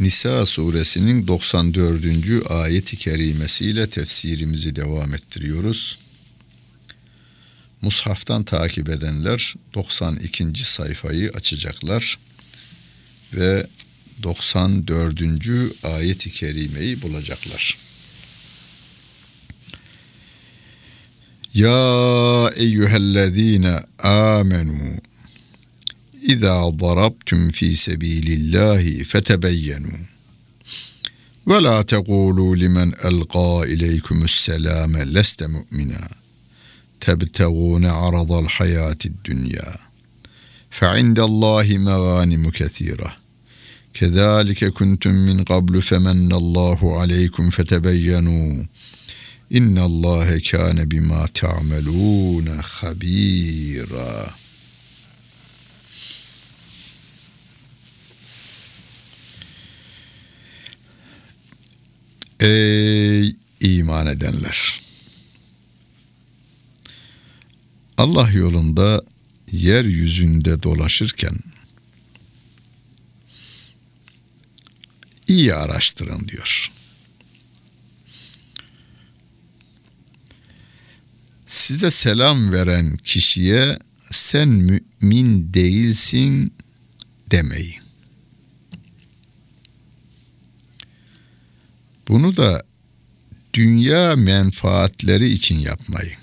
Nisa suresinin 94. ayeti kerimesiyle tefsirimizi devam ettiriyoruz. Mushaftan takip edenler 92. sayfayı açacaklar ve 94. ayeti kerimeyi bulacaklar. Ya eyyühellezine amenu إذا ضربتم في سبيل الله فتبينوا. ولا تقولوا لمن ألقى إليكم السلام لست مؤمنا. تبتغون عرض الحياة الدنيا فعند الله مغانم كثيرة. كذلك كنتم من قبل فمن الله عليكم فتبينوا. إن الله كان بما تعملون خبيراً. Ey iman edenler! Allah yolunda yeryüzünde dolaşırken iyi araştırın diyor. Size selam veren kişiye sen mümin değilsin demeyin. Bunu da dünya menfaatleri için yapmayın.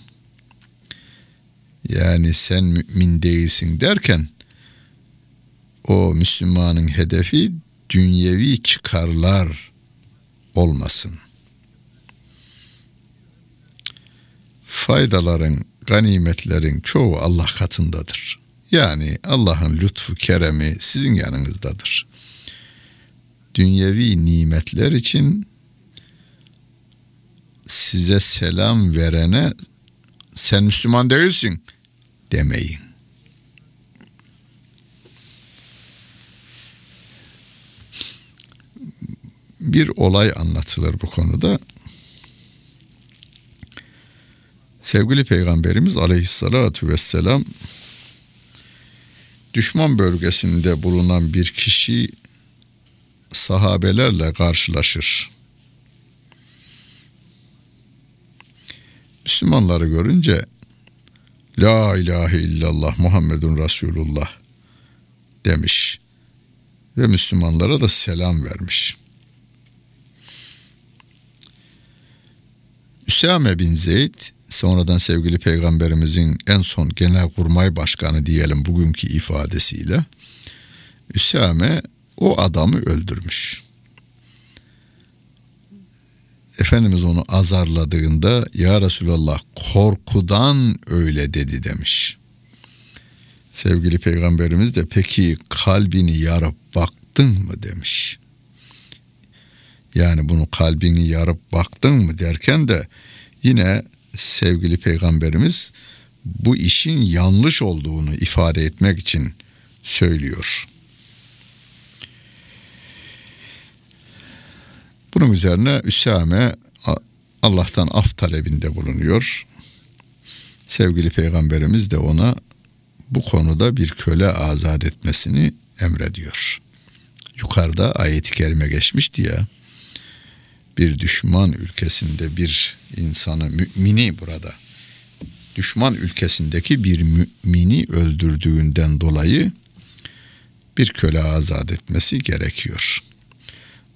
Yani sen mümin değilsin derken o Müslümanın hedefi dünyevi çıkarlar olmasın. Faydaların, ganimetlerin çoğu Allah katındadır. Yani Allah'ın lütfu, keremi sizin yanınızdadır. Dünyevi nimetler için size selam verene sen Müslüman değilsin demeyin. Bir olay anlatılır bu konuda. Sevgili Peygamberimiz Aleyhisselatü Vesselam düşman bölgesinde bulunan bir kişi sahabelerle karşılaşır. Müslümanları görünce La ilahe illallah Muhammedun Resulullah demiş ve Müslümanlara da selam vermiş. Üsame bin Zeyd sonradan sevgili peygamberimizin en son genel kurmay başkanı diyelim bugünkü ifadesiyle Üsame o adamı öldürmüş. Efendimiz onu azarladığında ya Resulallah korkudan öyle dedi demiş. Sevgili peygamberimiz de peki kalbini yarıp baktın mı demiş. Yani bunu kalbini yarıp baktın mı derken de yine sevgili peygamberimiz bu işin yanlış olduğunu ifade etmek için söylüyor. Bunun üzerine Üsame Allah'tan af talebinde bulunuyor. Sevgili peygamberimiz de ona bu konuda bir köle azat etmesini emrediyor. Yukarıda ayet-i kerime geçmişti ya. Bir düşman ülkesinde bir insanı mümini burada düşman ülkesindeki bir mümini öldürdüğünden dolayı bir köle azat etmesi gerekiyor.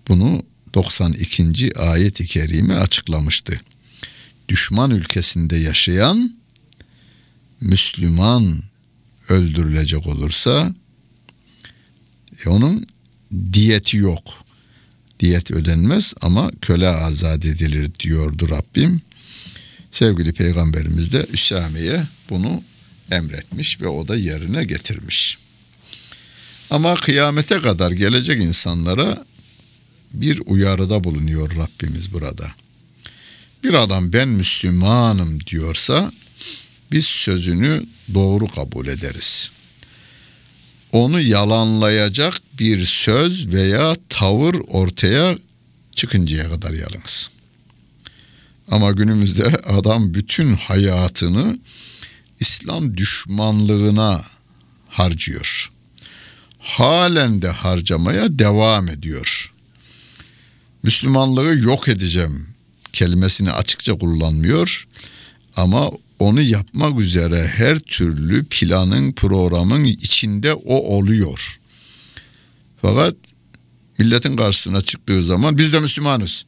Bunu 92. ayet-i kerime açıklamıştı. Düşman ülkesinde yaşayan Müslüman öldürülecek olursa e onun diyeti yok. Diyet ödenmez ama köle azat edilir diyordu Rabbim. Sevgili peygamberimiz de Üsame'ye bunu emretmiş ve o da yerine getirmiş. Ama kıyamete kadar gelecek insanlara bir uyarıda bulunuyor Rabbimiz burada. Bir adam ben Müslümanım diyorsa biz sözünü doğru kabul ederiz. Onu yalanlayacak bir söz veya tavır ortaya çıkıncaya kadar yalnız. Ama günümüzde adam bütün hayatını İslam düşmanlığına harcıyor. Halen de harcamaya devam ediyor. Müslümanlığı yok edeceğim kelimesini açıkça kullanmıyor ama onu yapmak üzere her türlü planın, programın içinde o oluyor. Fakat milletin karşısına çıktığı zaman biz de Müslümanız.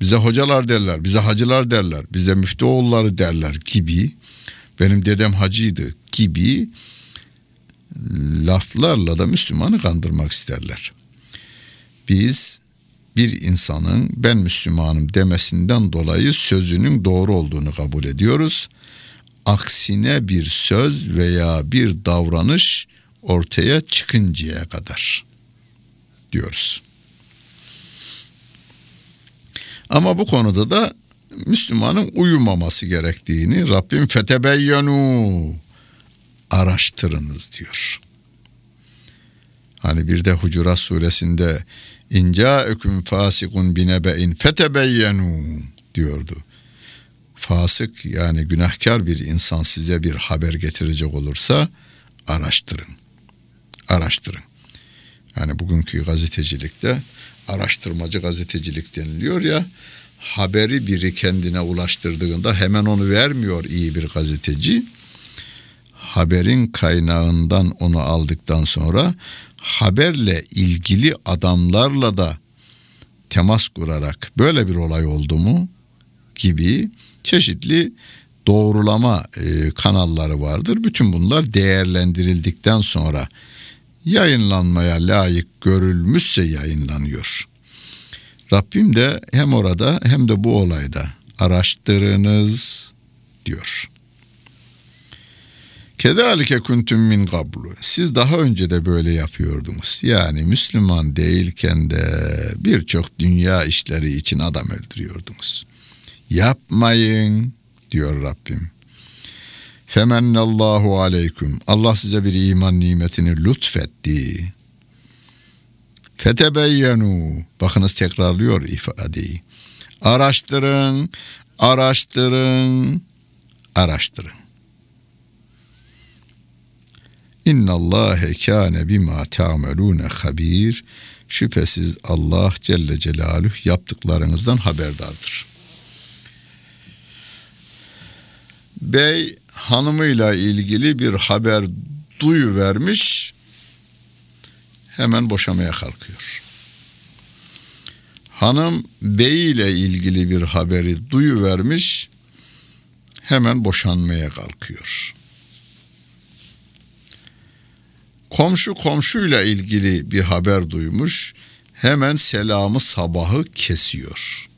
Bize hocalar derler, bize hacılar derler, bize müftüoğulları derler gibi. Benim dedem hacıydı gibi laflarla da Müslümanı kandırmak isterler. Biz bir insanın ben Müslümanım demesinden dolayı sözünün doğru olduğunu kabul ediyoruz. Aksine bir söz veya bir davranış ortaya çıkıncaya kadar diyoruz. Ama bu konuda da Müslümanın uyumaması gerektiğini Rabbim fetebeyyenu araştırınız diyor. Hani bir de Hucurat suresinde inca eküm fasikun binebe'in fetebeyyenu diyordu. Fasık yani günahkar bir insan size bir haber getirecek olursa araştırın. Araştırın. Yani bugünkü gazetecilikte araştırmacı gazetecilik deniliyor ya haberi biri kendine ulaştırdığında hemen onu vermiyor iyi bir gazeteci. Haberin kaynağından onu aldıktan sonra haberle ilgili adamlarla da temas kurarak böyle bir olay oldu mu gibi çeşitli doğrulama e, kanalları vardır. Bütün bunlar değerlendirildikten sonra yayınlanmaya layık görülmüşse yayınlanıyor. Rabbim de hem orada hem de bu olayda araştırınız diyor. Kedalike kuntum min qablu. Siz daha önce de böyle yapıyordunuz. Yani Müslüman değilken de birçok dünya işleri için adam öldürüyordunuz. Yapmayın diyor Rabbim. Femennallahu aleyküm. Allah size bir iman nimetini lütfetti. Fetebeyyenu. Bakınız tekrarlıyor ifadeyi. Araştırın, araştırın, araştırın. İnna Allahe kâne bima ta'melûne habir. Şüphesiz Allah Celle Celaluhu yaptıklarınızdan haberdardır. Bey hanımıyla ilgili bir haber duyu vermiş hemen boşamaya kalkıyor. Hanım beyiyle ilgili bir haberi duyu vermiş hemen boşanmaya kalkıyor. Komşu komşuyla ilgili bir haber duymuş hemen selamı sabahı kesiyor.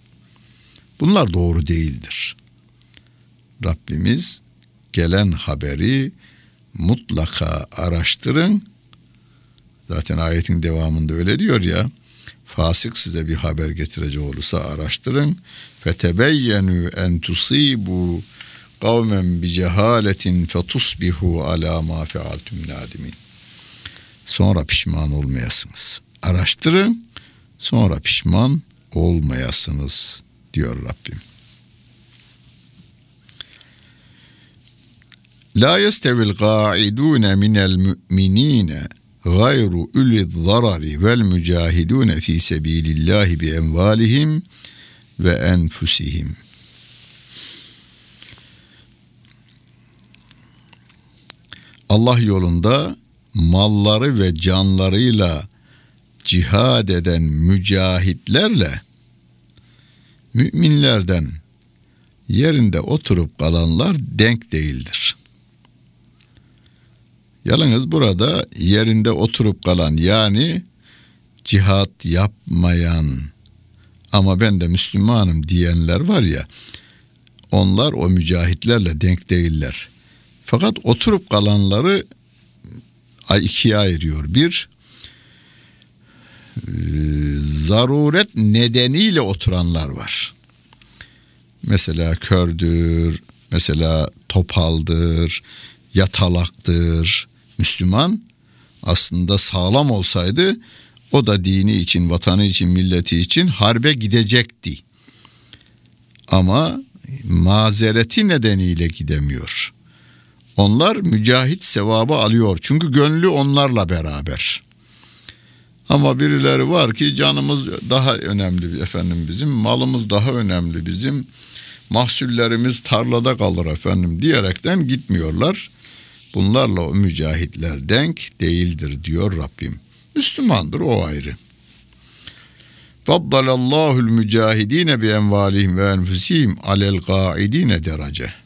Bunlar doğru değildir. Rabbimiz gelen haberi mutlaka araştırın. Zaten ayetin devamında öyle diyor ya. Fasık size bir haber getirecek olursa araştırın. Fetebeyyenu en tusibu kavmen bi cehaletin fetusbihu ala ma fealtum nadimin. Sonra pişman olmayasınız. Araştırın, sonra pişman olmayasınız diyor Rabbim. La yestevil ga'idun minel mu'minine gayru ulil zarari vel mücahidun fi sebilillahi bi envalihim ve enfusihim. Allah yolunda malları ve canlarıyla cihad eden mücahitlerle müminlerden yerinde oturup kalanlar denk değildir. Yalnız burada yerinde oturup kalan yani cihat yapmayan ama ben de Müslümanım diyenler var ya onlar o mücahitlerle denk değiller. Fakat oturup kalanları ikiye ayırıyor. Bir, zaruret nedeniyle oturanlar var. Mesela kördür, mesela topaldır, yatalaktır. Müslüman aslında sağlam olsaydı o da dini için, vatanı için, milleti için harbe gidecekti. Ama mazereti nedeniyle gidemiyor. Onlar mücahit sevabı alıyor. Çünkü gönlü onlarla beraber. Ama birileri var ki canımız daha önemli efendim bizim, malımız daha önemli bizim, mahsullerimiz tarlada kalır efendim diyerekten gitmiyorlar. Bunlarla o mücahitler denk değildir diyor Rabbim. Müslümandır o ayrı. Faddalallahu mücahidine bi envalihim ve enfusihim alel gaidine derece.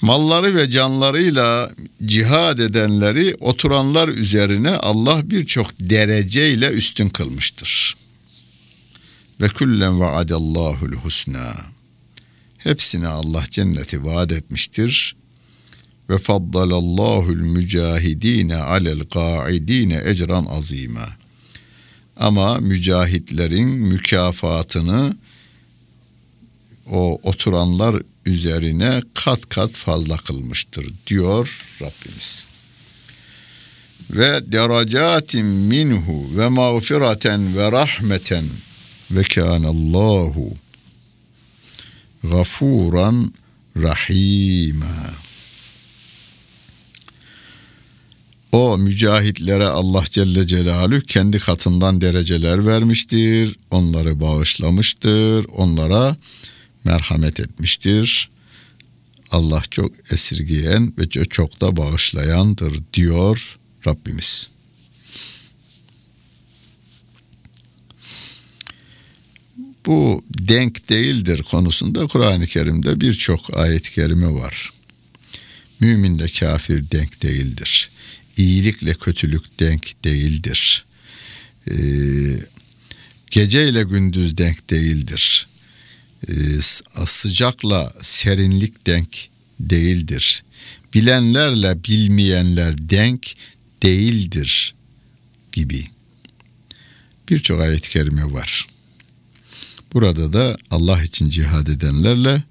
Malları ve canlarıyla cihad edenleri oturanlar üzerine Allah birçok dereceyle üstün kılmıştır. Ve küllen vaadallahu'l husna. Hepsine Allah cenneti vaat etmiştir. Ve faddalallahu'l mücahidine alel qaidine ecran azima. Ama mücahitlerin mükafatını o oturanlar üzerine kat kat fazla kılmıştır diyor Rabbimiz. Ve derecatin minhu ve mağfireten ve rahmeten ve kânallahu gafuran rahima. O mücahitlere Allah Celle Celaluhu kendi katından dereceler vermiştir. Onları bağışlamıştır. Onlara merhamet etmiştir. Allah çok esirgeyen ve çok da bağışlayandır diyor Rabbimiz. Bu denk değildir konusunda Kur'an-ı Kerim'de birçok ayet-i kerime var. Müminle kafir denk değildir. İyilikle kötülük denk değildir. Ee, gece ile gündüz denk değildir. Ee, sıcakla serinlik denk değildir. Bilenlerle bilmeyenler denk değildir gibi. Birçok ayet-i kerime var. Burada da Allah için cihad edenlerle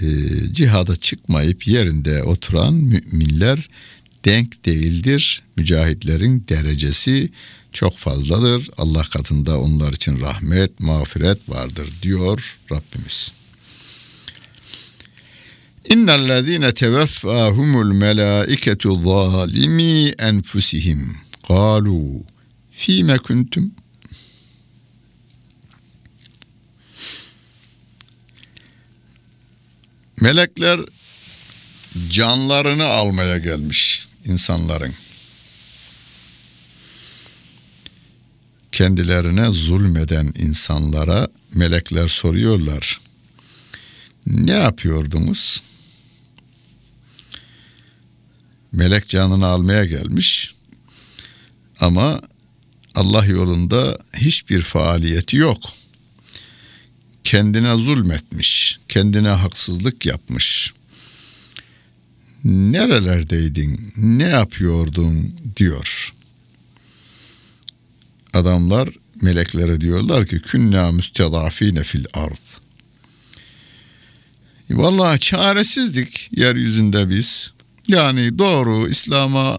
e, cihada çıkmayıp yerinde oturan müminler denk değildir. Mücahitlerin derecesi çok fazladır. Allah katında onlar için rahmet, mağfiret vardır diyor Rabbimiz. İnnellezîne teveffâhumul melâiketu zâlimî enfusihim. Kâlû fîme kuntum Melekler canlarını almaya gelmiş insanların. Kendilerine zulmeden insanlara melekler soruyorlar. Ne yapıyordunuz? Melek canını almaya gelmiş. Ama Allah yolunda hiçbir faaliyeti yok. Kendine zulmetmiş, kendine haksızlık yapmış nerelerdeydin, ne yapıyordun diyor. Adamlar meleklere diyorlar ki künna müstedafine fil ard. Vallahi çaresizdik yeryüzünde biz. Yani doğru İslam'a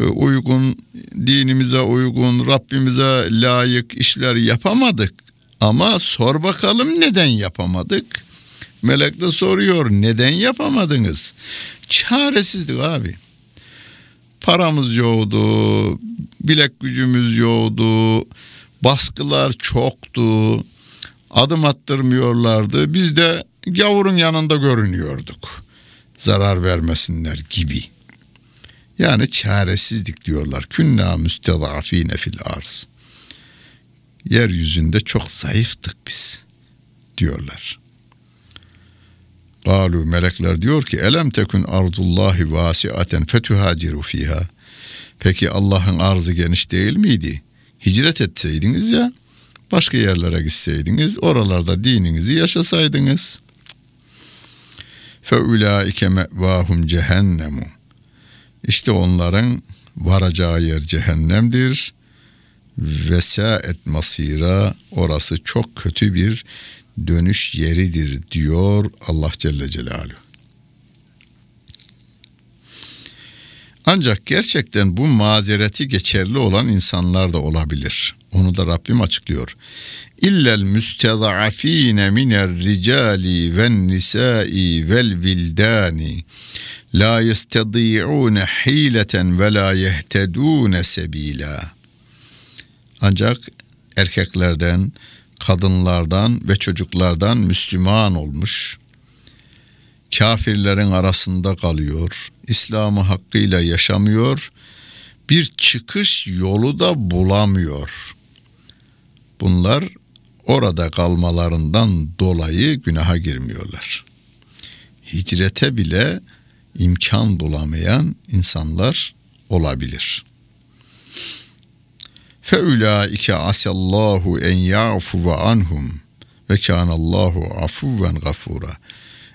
e, uygun, dinimize uygun, Rabbimize layık işler yapamadık. Ama sor bakalım neden yapamadık? Melek de soruyor neden yapamadınız? Çaresizdik abi. Paramız yoktu, bilek gücümüz yoktu, baskılar çoktu, adım attırmıyorlardı. Biz de gavurun yanında görünüyorduk. Zarar vermesinler gibi. Yani çaresizlik diyorlar. Künna müstedafine fil arz. Yeryüzünde çok zayıftık biz diyorlar. Galu melekler diyor ki elem tekun ardullahi vasiaten fetuhaciru fiha. Peki Allah'ın arzı geniş değil miydi? Hicret etseydiniz ya başka yerlere gitseydiniz oralarda dininizi yaşasaydınız. Fe ulaike mevahum cehennemu. İşte onların Varacağı yer cehennemdir. Vesaet masira orası çok kötü bir dönüş yeridir diyor Allah Celle Celaluhu. Ancak gerçekten bu mazereti geçerli olan insanlar da olabilir. Onu da Rabbim açıklıyor. İllel müstezafine miner ricali ven nisai vel vildani la yestedi'un hileten ve la yehtedun sebila. Ancak erkeklerden, kadınlardan ve çocuklardan Müslüman olmuş, kafirlerin arasında kalıyor, İslam'ı hakkıyla yaşamıyor, bir çıkış yolu da bulamıyor. Bunlar orada kalmalarından dolayı günaha girmiyorlar. Hicrete bile imkan bulamayan insanlar olabilir. Feulaike asallahu en ya'fu ve anhum ve kânallahu afuven gafura.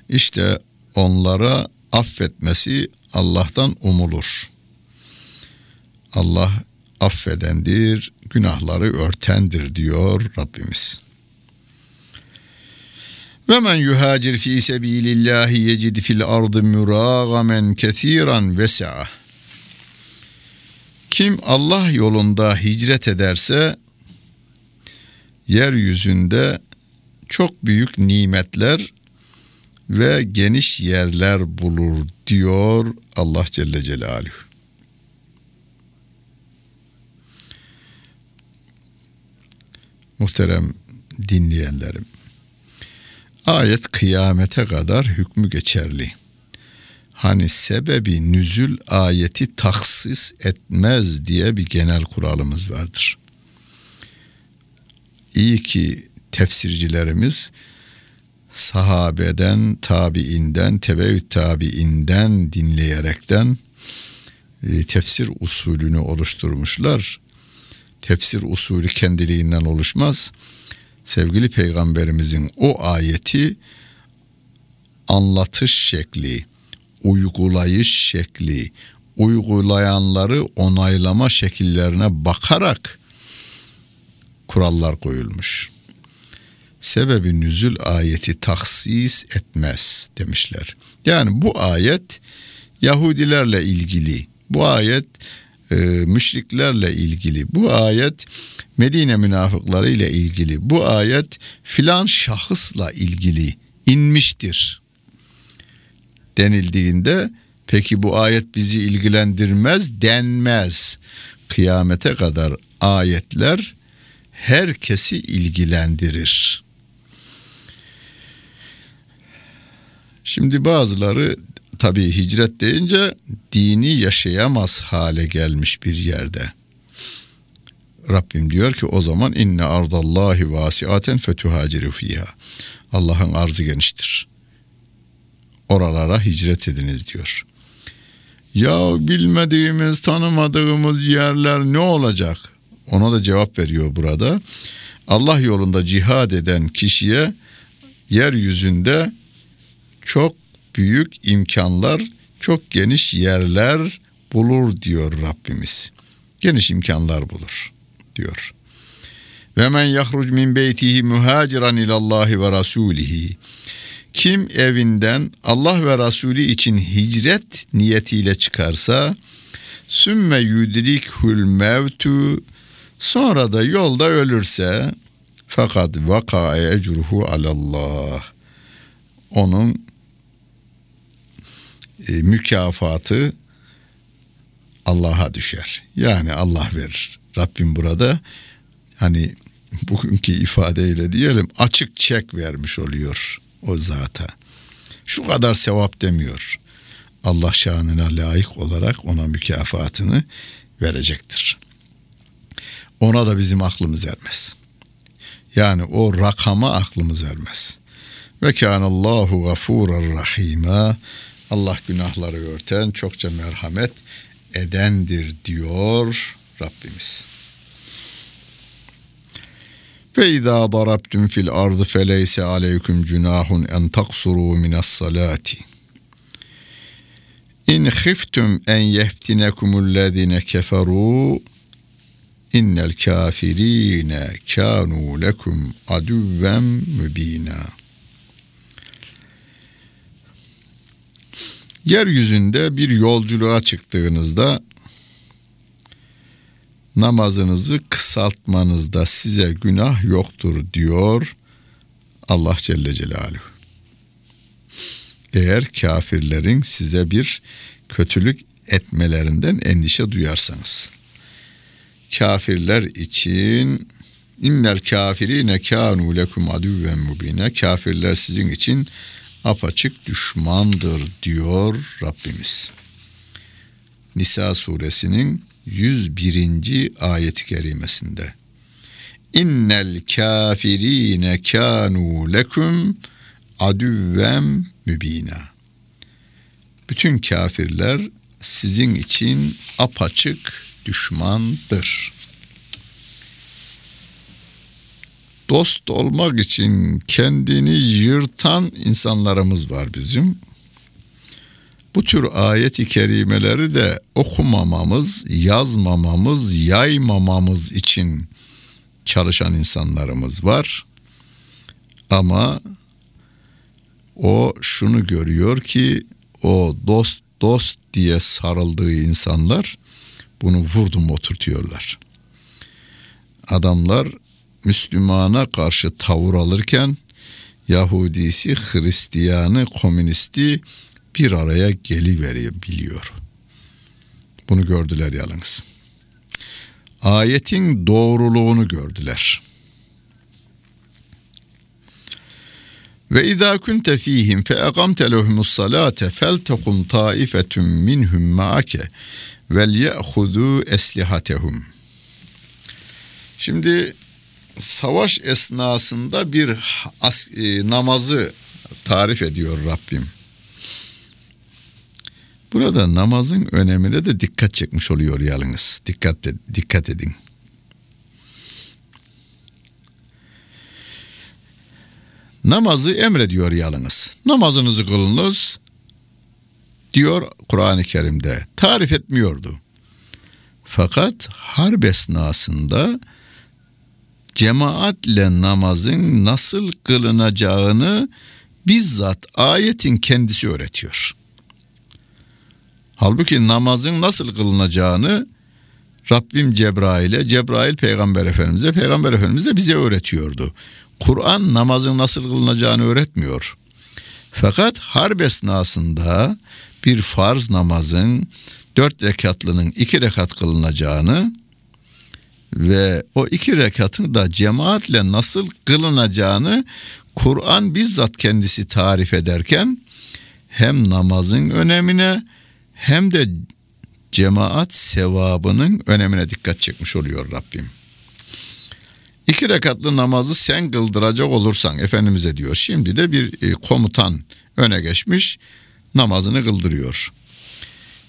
İşte onlara affetmesi Allah'tan umulur. Allah affedendir, günahları örtendir diyor Rabbimiz. Ve men yuhacir fi sebilillahi yecid fil ardı muragamen kesiran vesa'a. Kim Allah yolunda hicret ederse yeryüzünde çok büyük nimetler ve geniş yerler bulur diyor Allah Celle Celaluhu. Muhterem dinleyenlerim. Ayet kıyamete kadar hükmü geçerli. Hani sebebi nüzül ayeti taksis etmez diye bir genel kuralımız vardır. İyi ki tefsircilerimiz sahabeden, tabiinden, tebeyyüt tabiinden dinleyerekten e, tefsir usulünü oluşturmuşlar. Tefsir usulü kendiliğinden oluşmaz. Sevgili peygamberimizin o ayeti anlatış şekli, uygulayış şekli, uygulayanları onaylama şekillerine bakarak kurallar koyulmuş. Sebebi nüzül ayeti taksis etmez demişler. Yani bu ayet Yahudilerle ilgili, bu ayet e, müşriklerle ilgili, bu ayet Medine münafıkları ile ilgili, bu ayet filan şahısla ilgili inmiştir denildiğinde peki bu ayet bizi ilgilendirmez denmez. Kıyamete kadar ayetler herkesi ilgilendirir. Şimdi bazıları tabii hicret deyince dini yaşayamaz hale gelmiş bir yerde. Rabbim diyor ki o zaman inne ardallahi vasiaten fetuhaciru fiha. Allah'ın arzı geniştir. Oralara hicret ediniz diyor. Ya bilmediğimiz, tanımadığımız yerler ne olacak? Ona da cevap veriyor burada. Allah yolunda cihad eden kişiye yeryüzünde çok büyük imkanlar, çok geniş yerler bulur diyor Rabbimiz. Geniş imkanlar bulur diyor. Ve men yahruc min beytihi muhaciran ilallahi ve rasulihi. Kim evinden Allah ve Resulü için hicret niyetiyle çıkarsa sümme yudrikhul mevtu sonra da yolda ölürse fakat vaka ecruhu alallah onun e, mükafatı Allah'a düşer. Yani Allah verir. Rabbim burada hani bugünkü ifadeyle diyelim açık çek vermiş oluyor o zata. Şu kadar sevap demiyor. Allah şanına layık olarak ona mükafatını verecektir. Ona da bizim aklımız ermez. Yani o rakama aklımız ermez. Ve kânallâhu gafûrar rahîmâ. Allah günahları örten, çokça merhamet edendir diyor Rabbimiz. Ve izâ darabtum fil ardı feleyse aleyküm cünahun en taksuru minas salati. İn khiftum en yeftinekumullezine keferu innel kafirine kanu lekum adüvven mübina. Yeryüzünde bir yolculuğa çıktığınızda namazınızı kısaltmanızda size günah yoktur diyor Allah Celle Celaluhu. Eğer kafirlerin size bir kötülük etmelerinden endişe duyarsanız. Kafirler için innel kafirine kanu lekum aduven mubine kafirler sizin için apaçık düşmandır diyor Rabbimiz. Nisa suresinin 101. ayet-i kerimesinde. İnnel kafirine kanu lekum adüvvem mübina. Bütün kafirler sizin için apaçık düşmandır. Dost olmak için kendini yırtan insanlarımız var bizim. Bu tür ayet-i kerimeleri de okumamamız, yazmamamız, yaymamamız için çalışan insanlarımız var. Ama o şunu görüyor ki o dost dost diye sarıldığı insanlar bunu vurdum oturtuyorlar. Adamlar Müslümana karşı tavır alırken Yahudisi, Hristiyanı, komünisti bir araya biliyor. Bunu gördüler yalnız. Ayetin doğruluğunu gördüler. Ve izâ kunte fîhim fe egamte lehumus salâte feltekum taifetun minhum ma'ake vel ye'hudû eslihatehum. Şimdi savaş esnasında bir as, e, namazı tarif ediyor Rabbim. Burada namazın önemine de dikkat çekmiş oluyor yalnız. Dikkat, dikkat edin. Namazı emrediyor yalnız. Namazınızı kılınız diyor Kur'an-ı Kerim'de. Tarif etmiyordu. Fakat harp esnasında cemaatle namazın nasıl kılınacağını bizzat ayetin kendisi öğretiyor. Halbuki namazın nasıl kılınacağını Rabbim Cebrail'e, Cebrail Peygamber Efendimiz'e, Peygamber Efendimiz de bize öğretiyordu. Kur'an namazın nasıl kılınacağını öğretmiyor. Fakat harp esnasında bir farz namazın dört rekatlının iki rekat kılınacağını ve o iki rekatın da cemaatle nasıl kılınacağını Kur'an bizzat kendisi tarif ederken hem namazın önemine hem de cemaat sevabının önemine dikkat çekmiş oluyor Rabbim. İki rekatlı namazı sen kıldıracak olursan Efendimiz'e diyor. Şimdi de bir e, komutan öne geçmiş namazını kıldırıyor.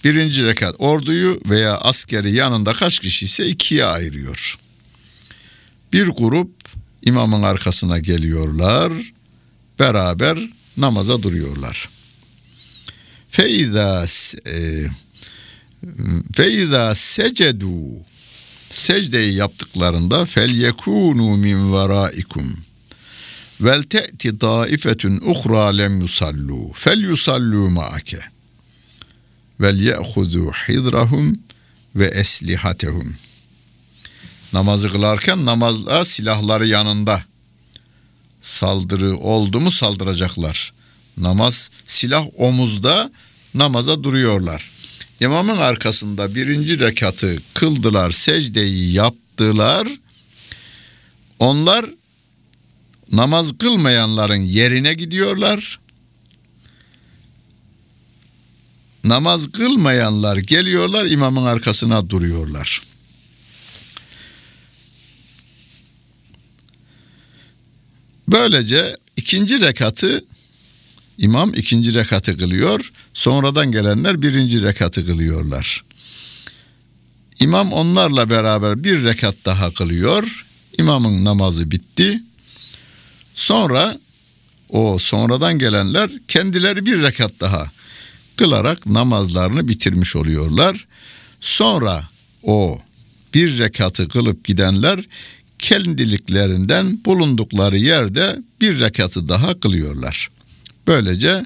Birinci rekat orduyu veya askeri yanında kaç kişi ise ikiye ayırıyor. Bir grup imamın arkasına geliyorlar. Beraber namaza duruyorlar. Feiza e, feiza secedu. Secdeyi yaptıklarında fel yekunu min veraikum vel te'ti taifetun uhra lem yusallu. Fel yusallu ma'ake. Vel ye'hudu hidrahum ve eslihatehum. Namazı kılarken namazla silahları yanında saldırı oldu mu saldıracaklar namaz silah omuzda namaza duruyorlar İmamın arkasında birinci rekatı kıldılar, secdeyi yaptılar. Onlar namaz kılmayanların yerine gidiyorlar. Namaz kılmayanlar geliyorlar imamın arkasına duruyorlar. Böylece ikinci rekatı İmam ikinci rekatı kılıyor. Sonradan gelenler birinci rekatı kılıyorlar. İmam onlarla beraber bir rekat daha kılıyor. İmamın namazı bitti. Sonra o sonradan gelenler kendileri bir rekat daha kılarak namazlarını bitirmiş oluyorlar. Sonra o bir rekatı kılıp gidenler kendiliklerinden bulundukları yerde bir rekatı daha kılıyorlar. Böylece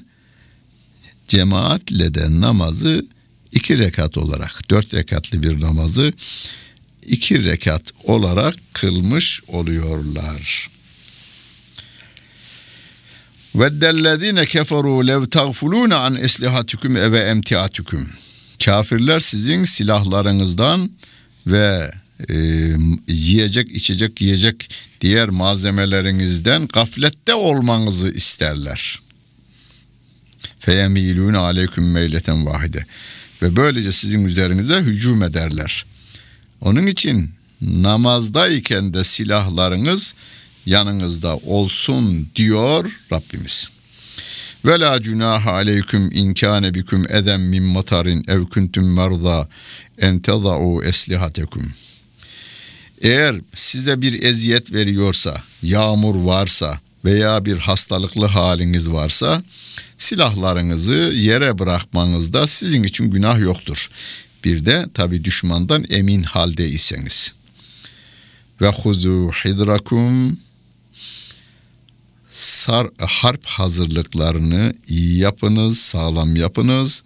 cemaatle de namazı iki rekat olarak, dört rekatlı bir namazı iki rekat olarak kılmış oluyorlar. Veddellezine keferu lev tagfuluna an eslihatikum eve emtiatikum. Kafirler sizin silahlarınızdan ve e, yiyecek, içecek, yiyecek diğer malzemelerinizden gaflette olmanızı isterler. Feyemilûne aleyküm meyleten vahide. Ve böylece sizin üzerinize hücum ederler. Onun için namazdayken de silahlarınız yanınızda olsun diyor Rabbimiz. Ve la cunaha aleyküm inkâne biküm edem min matarin ev kuntum merza en teza'u eslihatekum. Eğer size bir eziyet veriyorsa, yağmur varsa veya bir hastalıklı haliniz varsa silahlarınızı yere bırakmanızda sizin için günah yoktur. Bir de tabi düşmandan emin haldeyseniz. Ve huzu hidrakum sar, harp hazırlıklarını iyi yapınız, sağlam yapınız.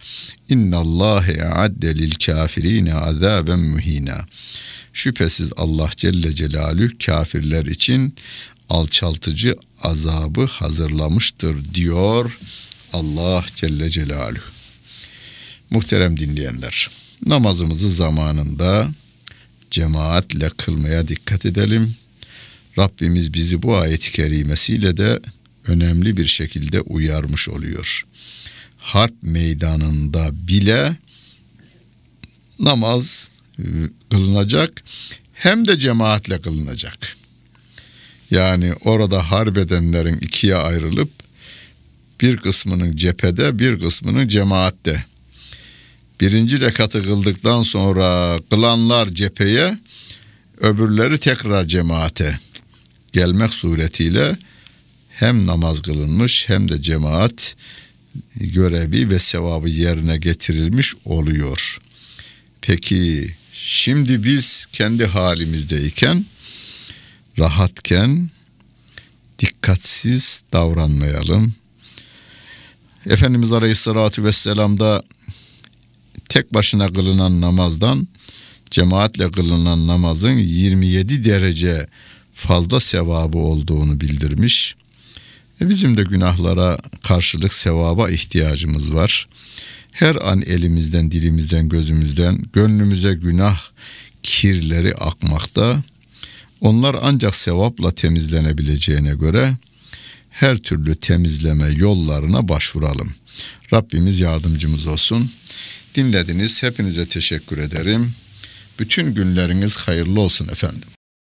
İnnallâhe adde lil kafirine azaben muhina. Şüphesiz Allah Celle Celalü kafirler için alçaltıcı azabı hazırlamıştır diyor Allah Celle Celaluhu. Muhterem dinleyenler, namazımızı zamanında cemaatle kılmaya dikkat edelim. Rabbimiz bizi bu ayet-i kerimesiyle de önemli bir şekilde uyarmış oluyor. Harp meydanında bile namaz kılınacak hem de cemaatle kılınacak. Yani orada harp edenlerin ikiye ayrılıp bir kısmının cephede bir kısmının cemaatte. Birinci rekatı kıldıktan sonra kılanlar cepheye öbürleri tekrar cemaate gelmek suretiyle hem namaz kılınmış hem de cemaat görevi ve sevabı yerine getirilmiş oluyor. Peki şimdi biz kendi halimizdeyken rahatken dikkatsiz davranmayalım. Efendimiz Aleyhisselatü Vesselam da tek başına kılınan namazdan cemaatle kılınan namazın 27 derece fazla sevabı olduğunu bildirmiş. E bizim de günahlara karşılık sevaba ihtiyacımız var. Her an elimizden, dilimizden, gözümüzden, gönlümüze günah kirleri akmakta. Onlar ancak sevapla temizlenebileceğine göre her türlü temizleme yollarına başvuralım. Rabbimiz yardımcımız olsun. Dinlediniz. Hepinize teşekkür ederim. Bütün günleriniz hayırlı olsun efendim.